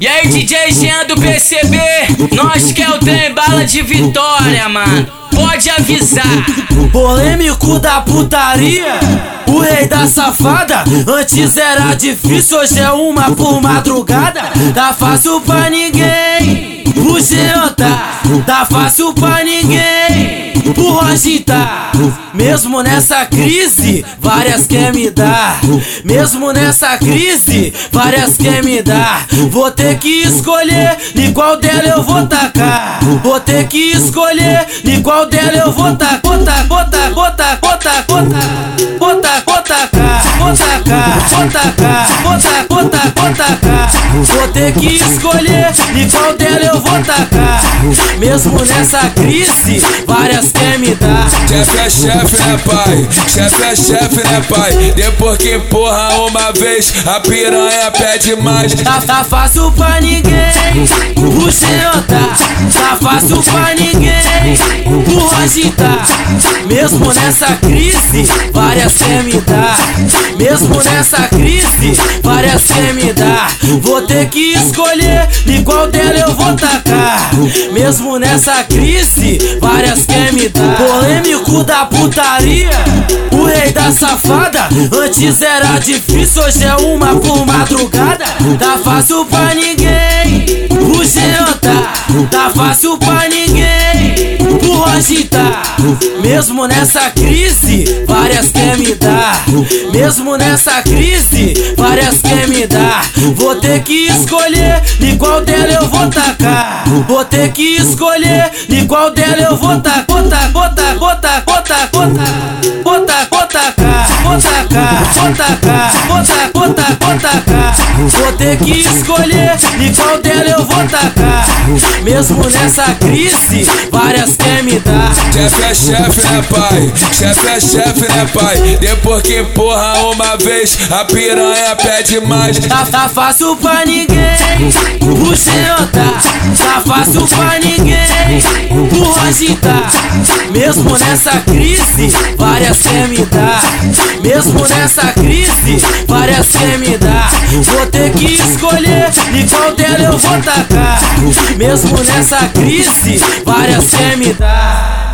E aí, DJ Jean do PCB, nós que é o trem bala de vitória, mano. Pode avisar. Polêmico da putaria, o rei da safada. Antes era difícil, hoje é uma por madrugada. Tá fácil pra ninguém. O Jean tá, tá fácil pra ninguém. O tá, mesmo nessa crise, várias quer me dar. Mesmo nessa crise, várias quer me dar. Vou ter que escolher de qual dela eu vou tacar. Vou ter que escolher de qual dela eu vou tacar. Bota, bota, bota, bota, bota, bota, bota, bota, bota, bota, bota, bota, Vou ter que escolher de qual dela eu vou tacar. Mesmo nessa crise, várias quer me dar. Chefe é chefe, né, pai? Chefe é chefe, né, pai? Depois que empurra uma vez, a piranha pede mais. Tá, tá fácil pra ninguém. O Jean tá, tá fácil pra ninguém. O Roger tá, mesmo nessa crise, várias quer me dar. Mesmo nessa crise, quer me dar. Vou ter que escolher de qual dela eu vou tacar. Mesmo nessa crise, várias quer me dar. Polêmico da putaria, o rei da safada. Antes era difícil, hoje é uma por madrugada. Tá fácil pra ninguém. O Jean tá, tá fácil pra ninguém. Roger tá, mesmo nessa crise, várias quer me dar. Mesmo nessa crise, várias quer me dar. Vou ter que escolher de qual dela eu vou tacar. Vou ter que escolher de qual dela eu vou tacar. Bota, bota, bota, bota, bota, bota, bota, bota, bota, bota, bota, bota, Vou ter que escolher de qual dela eu vou tacar. Mesmo nessa crise, várias quer me dar. Chefe é chefe, né, pai? Chefe é chefe, né, pai? Depois que empurra uma vez, a piranha pede mais. Tá, tá fácil pra ninguém. O Jean tá, tá fácil pra ninguém. O Roger tá, mesmo nessa crise, várias quer me dar. Mesmo nessa crise, várias quer me dar. Vou ter que escolher de qual dela eu vou tacar. Mesmo nessa crise, várias quer me dar.